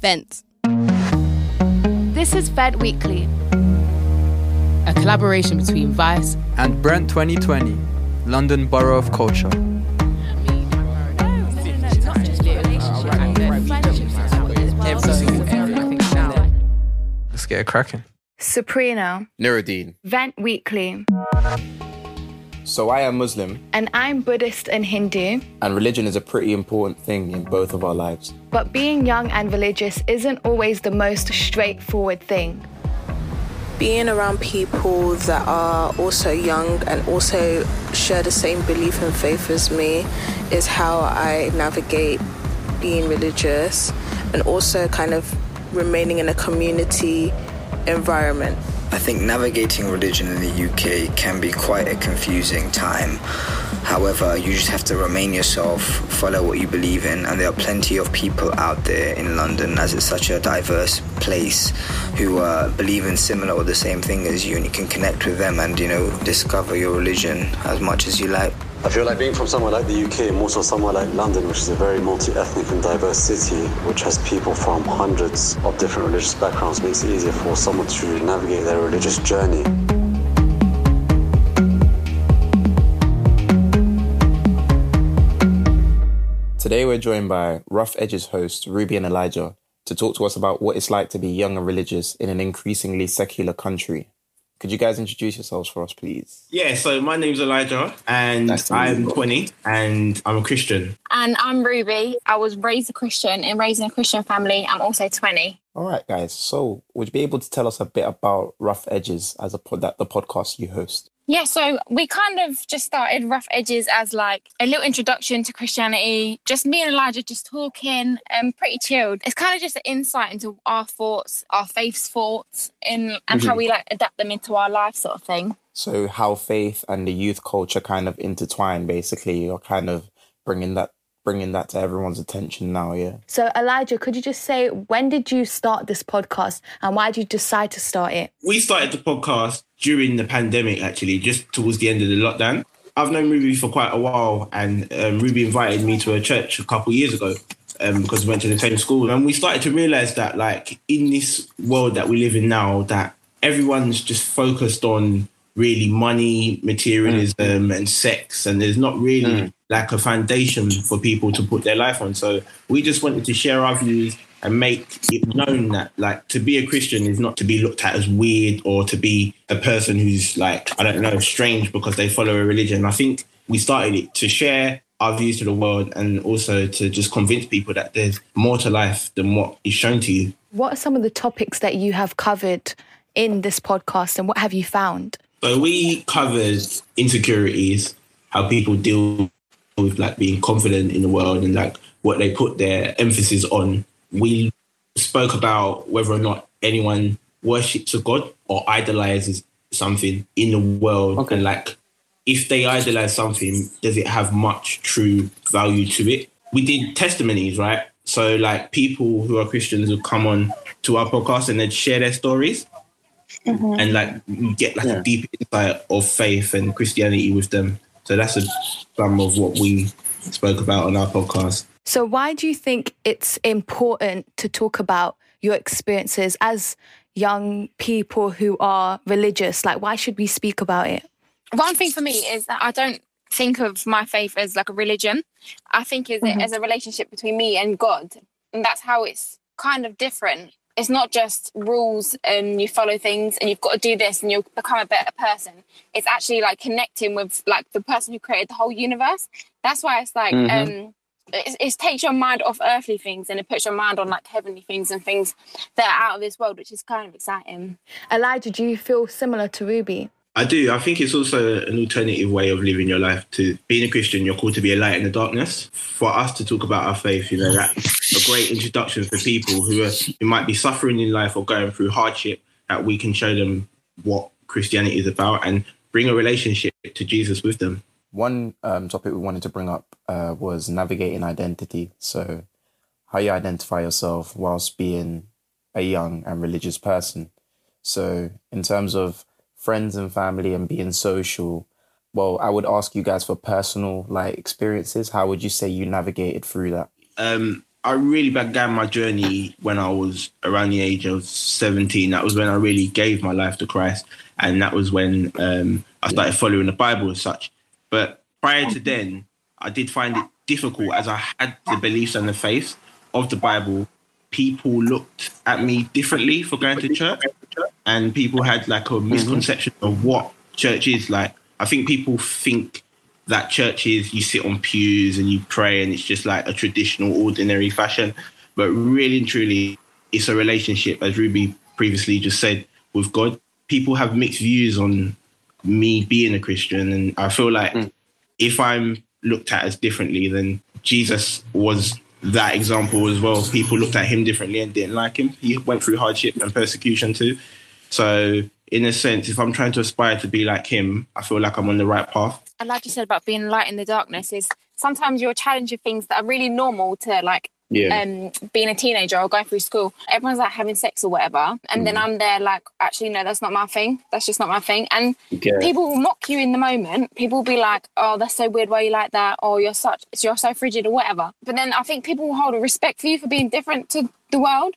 Vent. This is Vent Weekly. a collaboration between Vice and Brent 2020, London Borough of Culture. Let's get it cracking. Sabrina. Nuruddin. Vent Weekly. So I am Muslim, And I'm Buddhist and Hindu. and religion is a pretty important thing in both of our lives. But being young and religious isn't always the most straightforward thing. being around people that are also young and also share the same belief and faith as me is how I navigate being religious and also kind of remaining in a community environment. I think navigating religion in the UK can be quite a confusing time. However, you just have to remain yourself, follow what you believe in, and there are plenty of people out there in London, as it's such a diverse place, who uh, believe in similar or the same thing as you, and you can connect with them and, you know, discover your religion as much as you like. I feel like being from somewhere like the UK, more so somewhere like London, which is a very multi-ethnic and diverse city, which has people from hundreds of different religious backgrounds, makes it easier for someone to navigate their religious journey. Today we're joined by Rough Edges host Ruby and Elijah to talk to us about what it's like to be young and religious in an increasingly secular country. Could you guys introduce yourselves for us, please? Yeah, so my name's Elijah and Nice I'm 20 and I'm a Christian. And I'm Ruby. I was raised a Christian and raised in a Christian family. I'm also 20. All right, guys. So, would you be able to tell us a bit about Rough Edges as a pod, that the podcast you host? Yeah, so we kind of just started Rough Edges as like a little introduction to Christianity. Just me and Elijah just talking and pretty chilled. It's kind of just an insight into our thoughts, our faith's thoughts, and, and how Mhm. we like adapt them into our life sort of thing. So, how faith and the youth culture kind of intertwine. Basically, you're kind of bringing that bringing that to everyone's attention now. Yeah. So, Elijah, could you just say when did you start this podcast and why did you decide to start it? We started the podcast during the pandemic, actually, just towards the end of the lockdown. I've known Ruby for quite a while, and um, Ruby invited me to a church a couple years ago um, because we went to the same school. And we started to realize that, like, in this world that we live in now, that everyone's just focused on really money, materialism, and sex, and there's not really like a foundation for people to put their life on. So we just wanted to share our views and make it known that like to be a Christian is not to be looked at as weird or to be a person who's like I don't know strange because they follow a religion. I think we started it to share our views to the world and also to just convince people that there's more to life than what is shown to you. What are some of the topics that you have covered in this podcast and what have you found? So we covered insecurities, how people deal with like being confident in the world and like what they put their emphasis on. We spoke about whether or not anyone worships a god or idolizes something in the world and like if they idolize something, does it have much true value to it? We did testimonies, right? So like people who are Christians would come on to our podcast and they'd share their stories mm-hmm. and like get like a deep insight of faith and Christianity with them. So that's a, some of what we spoke about on our podcast. So, why do you think it's important to talk about your experiences as young people who are religious? Like, why should we speak about it? One thing for me is that I don't think of my faith as like a religion. I think is Mhm. it as a relationship between me and God, and that's how it's kind of different. It's not just rules and you follow things and you've got to do this and you'll become a better person. It's actually like connecting with like the person who created the whole universe. That's why it's like Mhm. um it, it takes your mind off earthly things and it puts your mind on like heavenly things and things that are out of this world, which is kind of exciting. Elijah, do you feel similar to Ruby? I do. I think it's also an alternative way of living your life. To being a Christian, you're called to be a light in the darkness. For us to talk about our faith, you know, that's a great introduction for people who are who might be suffering in life or going through hardship. That we can show them what Christianity is about and bring a relationship to Jesus with them. One um, topic we wanted to bring up uh, was navigating identity. So, how you identify yourself whilst being a young and religious person. So, in terms of friends and family and being social, well, I would ask you guys for personal like experiences. How would you say you navigated through that? Um, I really began my journey when I was around the age of 17. That was when I really gave my life to Christ. And that was when um, I started following the Bible as such. But prior to then, I did find it difficult as I had the beliefs and the faith of the Bible. People looked at me differently for going to church, and people had like a mm-hmm. misconception of what church is. Like, I think people think that church is you sit on pews and you pray, and it's just like a traditional, ordinary fashion. But really and truly, it's a relationship, as Ruby previously just said, with God. People have mixed views on me being a Christian, and I feel like mm. if I'm looked at as differently, then Jesus was that example as well. People looked at him differently and didn't like him. He went through hardship and persecution too. So, in a sense, if I'm trying to aspire to be like him, I feel like I'm on the right path. And like you said about being light in the darkness, is sometimes you're challenged with things that are really normal to like Yeah. um being a teenager or going through school. Everyone's like having sex or whatever. And then I'm there like, actually no, that's not my thing. That's just not my thing. And people will mock you in the moment. People will be like, Oh, that's so weird, why you like that? Or you're such you're so frigid or whatever. But then I think people will hold a respect for you for being different to the world.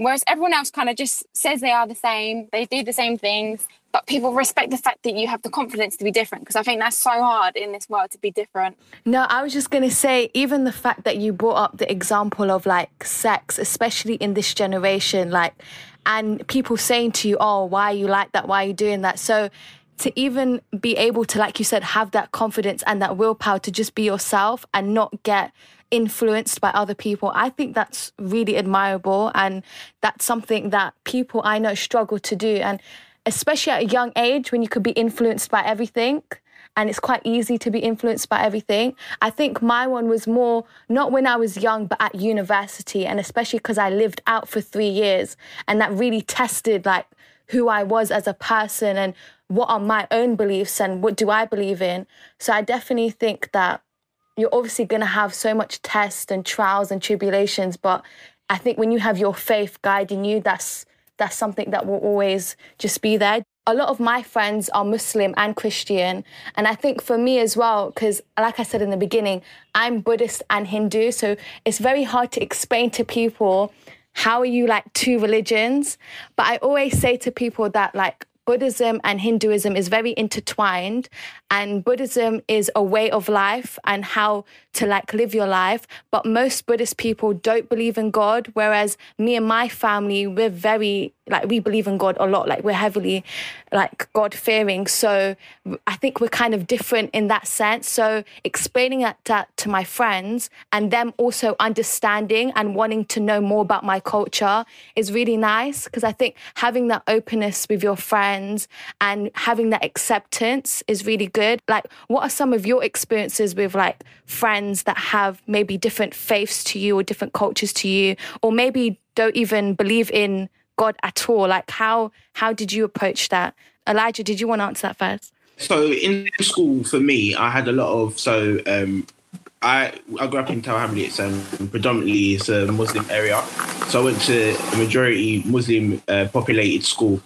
Whereas everyone else kind of just says they are the same, they do the same things, but people respect the fact that you have the confidence to be different. Because I think that's so hard in this world to be different. No, I was just going to say, even the fact that you brought up the example of like sex, especially in this generation, like, and people saying to you, oh, why are you like that? Why are you doing that? So, to even be able to, like you said, have that confidence and that willpower to just be yourself and not get influenced by other people, I think that's really admirable. And that's something that people I know struggle to do. And especially at a young age when you could be influenced by everything and it's quite easy to be influenced by everything. I think my one was more not when I was young, but at university, and especially because I lived out for three years, and that really tested like who I was as a person and what are my own beliefs and what do I believe in. So I definitely think that you're obviously going to have so much tests and trials and tribulations, but I think when you have your faith guiding you, that's that's something that will always just be there. A lot of my friends are Muslim and Christian. And I think for me as well, because like I said in the beginning, I'm Buddhist and Hindu. So it's very hard to explain to people how are you like two religions. But I always say to people that like Buddhism and Hinduism is very intertwined, and Buddhism is a way of life and how to like live your life. But most Buddhist people don't believe in God, whereas me and my family, we're very like we believe in God a lot. Like we're heavily like God fearing. So I think we're kind of different in that sense. So explaining that, to my friends and them also understanding and wanting to know more about my culture is really nice because I think having that openness with your friends and having that acceptance is really good. Like, what are some of your experiences with like friends that have maybe different faiths to you or different cultures to you, or maybe don't even believe in God at all? Like, how how did you approach that? Elijah, did you want to answer that first? So in school, for me, I had a lot of so. Um, I I grew up in Tower Hamlets, um, predominantly it's a Muslim area. So I went to a majority Muslim uh, populated school,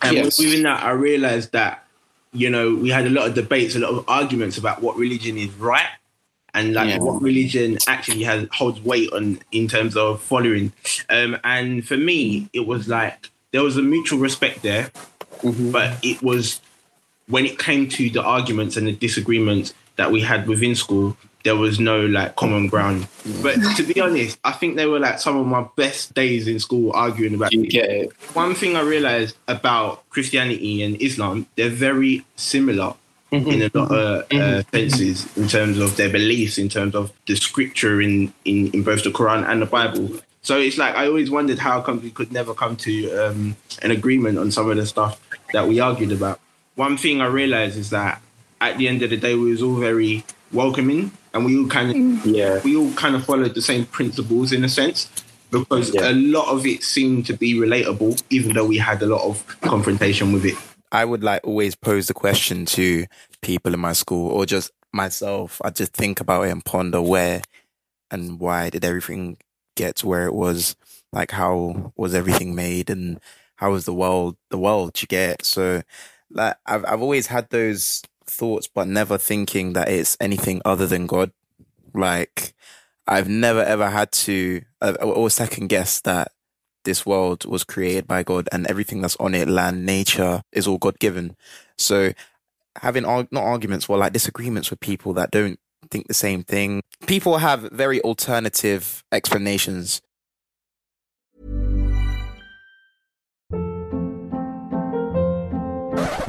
and Yes. within that, I realised that you know we had a lot of debates, a lot of arguments about what religion is right, and like Yeah. what religion actually has holds weight on in terms of following. Um, and for me, it was like there was a mutual respect there, but it was when it came to the arguments and the disagreements that we had within school, there was no like common ground. But to be honest, I think they were like some of my best days in school arguing about. One thing I realized about Christianity and Islam, they're very similar in a lot of uh, senses in terms of their beliefs, in terms of the scripture in, in, in both the Quran and the Bible. So it's like I always wondered how come we could never come to um, an agreement on some of the stuff that we argued about. one thing I realized is that at the end of the day, we was all very welcoming, and we all kind of yeah, we all kind of followed the same principles in a sense because Yeah. a lot of it seemed to be relatable, even though we had a lot of confrontation with it. I would like always pose the question to people in my school or just myself. I just think about it and ponder where and why did everything get to where it was? Like how was everything made and how was the world the world you get? So like I've I've always had those thoughts but never thinking that it's anything other than God. Like I've never ever had to uh, or second guess that this world was created by God and everything that's on it, land, nature, is all God given. So having arg- not arguments, well, like disagreements with people that don't think the same thing. People have very alternative explanations.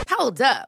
Hold up.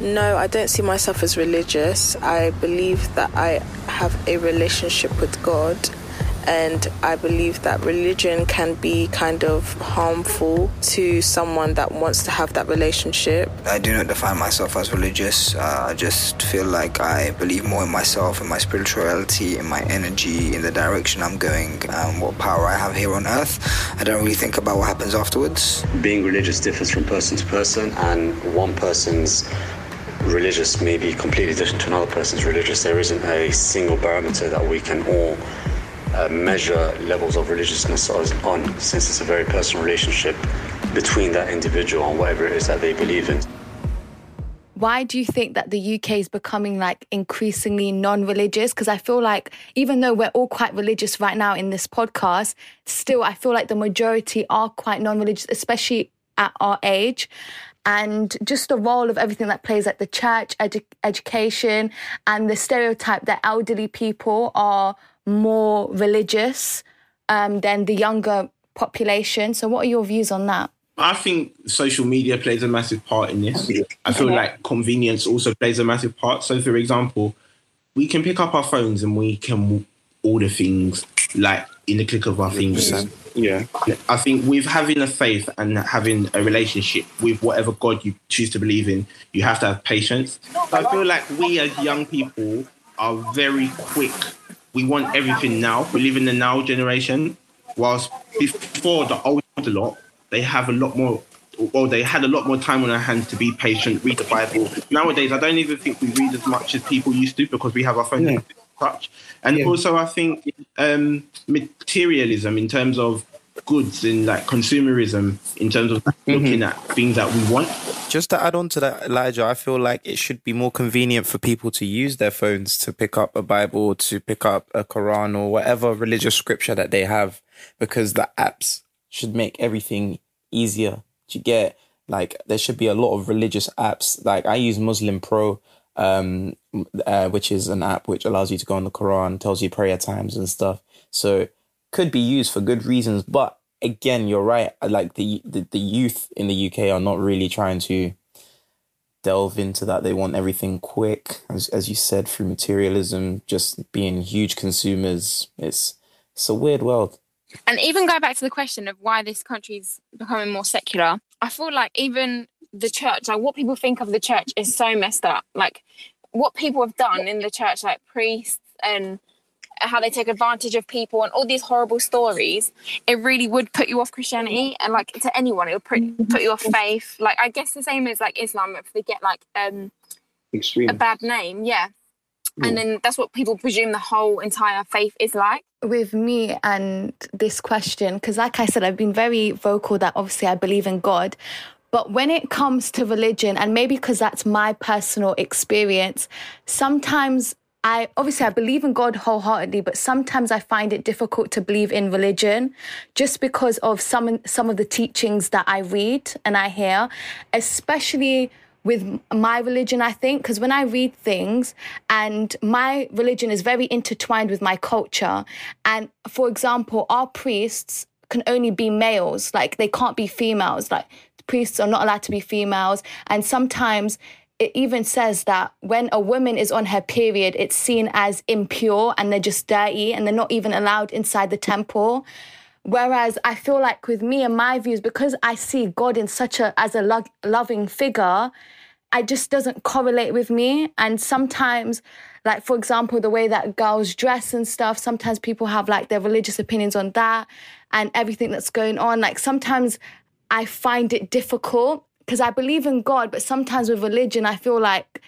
No, I don't see myself as religious. I believe that I have a relationship with God, and I believe that religion can be kind of harmful to someone that wants to have that relationship. I do not define myself as religious. Uh, I just feel like I believe more in myself, in my spirituality, in my energy, in the direction I'm going, um, what power I have here on earth. I don't really think about what happens afterwards. Being religious differs from person to person, and one person's religious may be completely different to another person's religious. There isn't a single barometer that we can all uh, measure levels of religiousness on, since it's a very personal relationship between that individual and whatever it is that they believe in. why do you think that the UK is becoming like increasingly non-religious? Because I feel like even though we're all quite religious right now in this podcast, still I feel like the majority are quite non-religious, especially at our age. And just the role of everything that plays like the church, edu- education, and the stereotype that elderly people are more religious um, than the younger population. So, what are your views on that? I think social media plays a massive part in this. I feel like convenience also plays a massive part. So, for example, we can pick up our phones and we can order things like in the click of our fingers. Yeah. I think with having a faith and having a relationship with whatever God you choose to believe in, you have to have patience. I feel like we as young people are very quick. We want everything now. We live in the now generation, whilst before the older lot, they have a lot more. Or they had a lot more time on their hands to be patient, read the Bible. Nowadays, I don't even think we read as much as people used to because we have our phones in And also, I think um, materialism in terms of goods and like consumerism in terms of looking at things that we want. Just to add on to that, Elijah, I feel like it should be more convenient for people to use their phones to pick up a Bible, to pick up a Quran or whatever religious scripture that they have, because the apps should make everything easier to get. Like there should be a lot of religious apps. Like I use Muslim Pro, um, uh, which is an app which allows you to go on the Quran, tells you prayer times and stuff. So could be used for good reasons, but again, you're right. Like the, the the youth in the UK are not really trying to delve into that. They want everything quick, as as you said, through materialism, just being huge consumers. It's it's a weird world. And even go back to the question of why this country's becoming more secular, I feel like even the church, like what people think of the church is so messed up. Like what people have done in the church, like priests and how they take advantage of people and all these horrible stories, it really would put you off Christianity and like to anyone, it would put, put you off faith. Like I guess the same as like Islam, if they get like um a bad name, yeah. And mm. then that's what people presume the whole entire faith is like. with me and this question because like i said i've been very vocal that obviously i believe in god but when it comes to religion and maybe because that's my personal experience sometimes i obviously i believe in god wholeheartedly but sometimes i find it difficult to believe in religion just because of some some of the teachings that i read and i hear especially with my religion, I think, because when I read things and my religion is very intertwined with my culture. And for example, our priests can only be males, like they can't be females. Like priests are not allowed to be females. And sometimes it even says that when a woman is on her period, it's seen as impure and they're just dirty and they're not even allowed inside the temple. Whereas I feel like with me and my views, because I see God in such a as a lo- loving figure, it just doesn't correlate with me. And sometimes, like for example, the way that girls dress and stuff, sometimes people have like their religious opinions on that and everything that's going on. Like sometimes I find it difficult because I believe in God, but sometimes with religion, I feel like,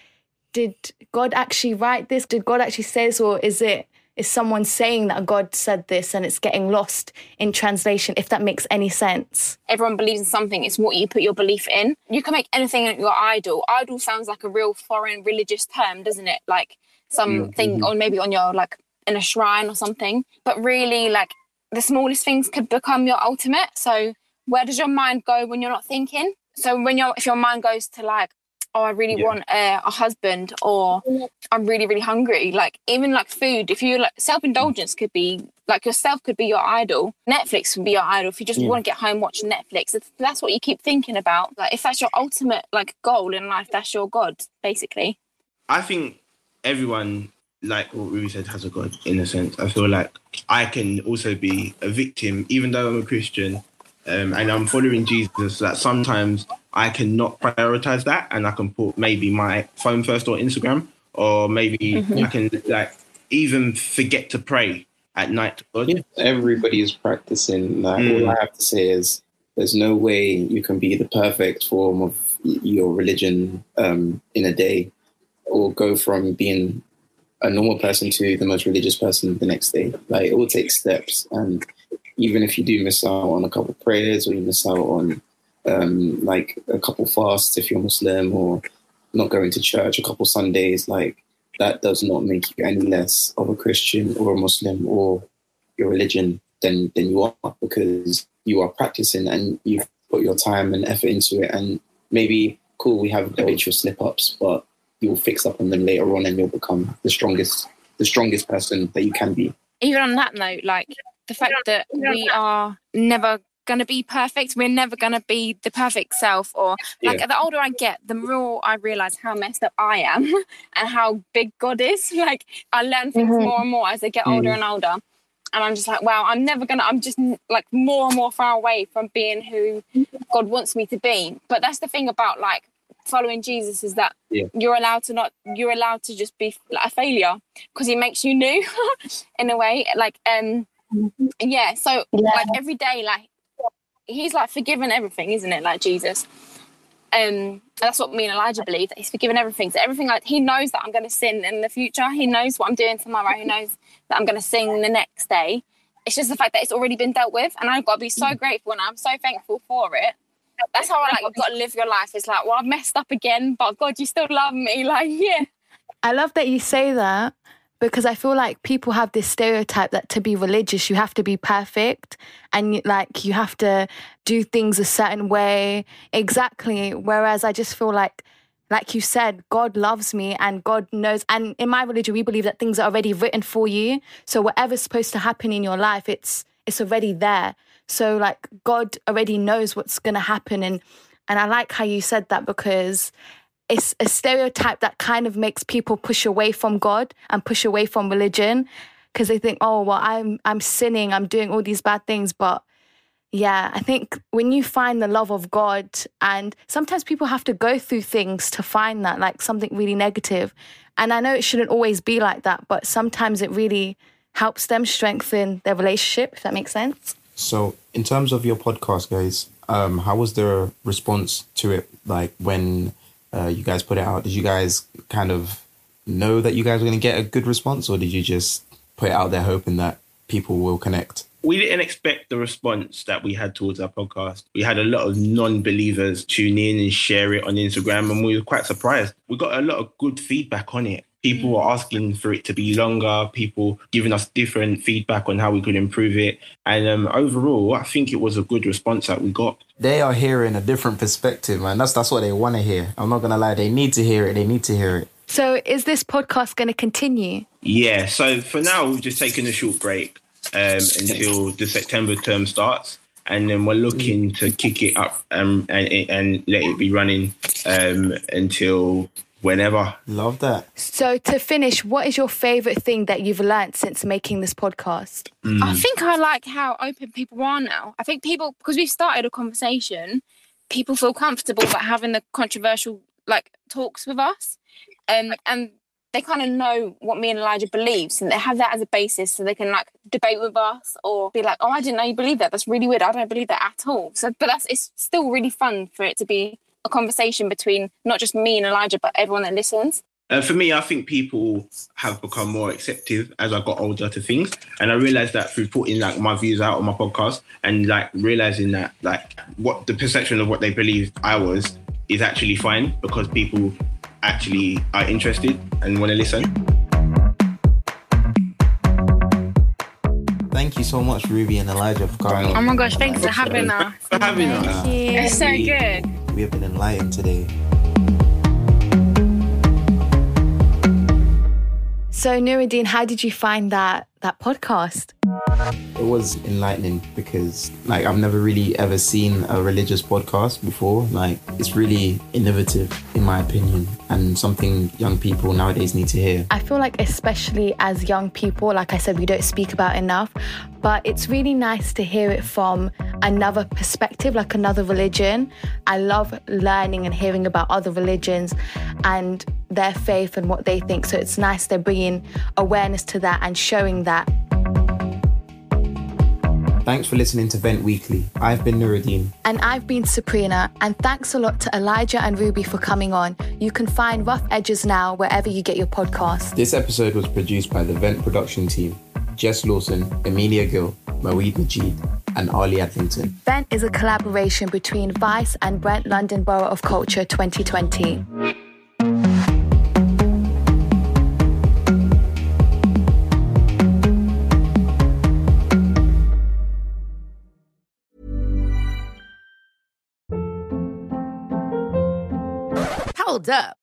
did God actually write this? Did God actually say this, or is it? Is someone saying that God said this and it's getting lost in translation, if that makes any sense. Everyone believes in something, it's what you put your belief in. You can make anything your idol. Idol sounds like a real foreign religious term, doesn't it? Like something, mm-hmm. or maybe on your, like, in a shrine or something. But really, like, the smallest things could become your ultimate. So, where does your mind go when you're not thinking? So, when you're, if your mind goes to, like, oh, I really yeah. want a, a, husband, or I'm really, really hungry. Like even like food, if you like self indulgence could be like yourself could be your idol. Netflix would be your idol if you just yeah. want to get home watching Netflix. If that's what you keep thinking about. Like if that's your ultimate like goal in life, that's your god, basically. I think everyone like what Ruby said, has a God in a sense. I feel like I can also be a victim, even though I'm a Christian um, and I'm following Jesus. That sometimes I cannot prioritize that, and I can put maybe my phone first or Instagram, or maybe mm-hmm. I can like even forget to pray at night. Yeah, everybody is practicing. Like, mm. All I have to say is, there's no way you can be the perfect form of your religion um, in a day, or go from being a normal person to the most religious person the next day. Like it will take steps, and even if you do miss out on a couple prayers or you miss out on um, like a couple fasts if you're Muslim or not going to church a couple Sundays, like that does not make you any less of a Christian or a Muslim or your religion than than you are because you are practicing and you've put your time and effort into it. And maybe cool, we have eventual slip ups, but you'll fix up on them later on and you'll become the strongest the strongest person that you can be. Even on that note, like the fact that we are never going to be perfect. We're never going to be the perfect self. Or like yeah. the older I get, the more I realize how messed up I am and how big God is. Like I learn things mm-hmm. more and more as I get older mm. and older. And I'm just like, wow, I'm never gonna. I'm just like more and more far away from being who God wants me to be. But that's the thing about like following Jesus is that yeah. you're allowed to not. You're allowed to just be like, a failure because He makes you new in a way. Like um, yeah. So yeah. like every day, like he's like forgiven everything, isn't it? Like Jesus. Um, that's what me and Elijah believe that he's forgiven everything. So everything like he knows that I'm going to sin in the future. He knows what I'm doing tomorrow. He knows that I'm going to sing the next day. It's just the fact that it's already been dealt with, and I've got to be so grateful and I'm so thankful for it. That's how I like. You've got to live your life. It's like, well, I've messed up again, but God, you still love me. Like, yeah. I love that you say that because I feel like people have this stereotype that to be religious, you have to be perfect and like you have to do things a certain way. Exactly. Whereas I just feel like, like you said, God loves me and God knows. And in my religion, we believe that things are already written for you. So whatever's supposed to happen in your life, it's it's already there. So like God already knows what's gonna happen and and I like how you said that because it's a stereotype that kind of makes people push away from God and push away from religion because they think, oh, well, I'm I'm sinning, I'm doing all these bad things. But yeah, I think when you find the love of God, and sometimes people have to go through things to find that, like something really negative. And I know it shouldn't always be like that, but sometimes it really helps them strengthen their relationship, if that makes sense. So, in terms of your podcast, guys, um, how was the response to it? Like when uh, you guys put it out, did you guys kind of know that you guys were going to get a good response, or did you just put it out there hoping that people will connect? We didn't expect the response that we had towards our podcast. We had a lot of non-believers tune in and share it on Instagram, and we were quite surprised. We got a lot of good feedback on it. People were asking for it to be longer. People giving us different feedback on how we could improve it. And um, overall, I think it was a good response that we got. They are hearing a different perspective, man. That's that's what they want to hear. I'm not gonna lie. They need to hear it. They need to hear it. So, is this podcast going to continue? Yeah. So for now, we've just taken a short break um, until the September term starts, and then we're looking to kick it up um, and and let it be running um, until whenever. Love that. So, to finish, what is your favorite thing that you've learned since making this podcast? I think I like how open people are now. I think people, because we've started a conversation, people feel comfortable about having the controversial like talks with us, um, and they kind of know what me and Elijah believes, and they have that as a basis, so they can like debate with us or be like, "Oh, I didn't know you believe that. That's really weird. I don't believe that at all." So, but that's it's still really fun for it to be a conversation between not just me and Elijah, but everyone that listens. Uh, for me, I think people have become more acceptive as I got older to things, and I realized that through putting like my views out on my podcast and like realizing that like what the perception of what they believed I was is actually fine because people actually are interested and want to listen. Thank you so much, Ruby and Elijah, for coming. Oh my gosh, thanks for having us. For having us. It's so good. We have been enlightened today. So, Nuruddin, how did you find that that podcast? It was enlightening because, like, I've never really ever seen a religious podcast before. Like, it's really innovative, in my opinion, and something young people nowadays need to hear. I feel like, especially as young people, like I said, we don't speak about enough, but it's really nice to hear it from another perspective, like another religion. I love learning and hearing about other religions and their faith and what they think. So it's nice they're bringing awareness to that and showing that. Thanks for listening to Vent Weekly. I've been Nuruddin. And I've been Sabrina, and thanks a lot to Elijah and Ruby for coming on. You can find Rough Edges now wherever you get your podcast. This episode was produced by the Vent production team Jess Lawson, Amelia Gill, Moeed Majid, and Ali Adlington. Vent is a collaboration between Vice and Brent London Borough of Culture 2020. Hold up.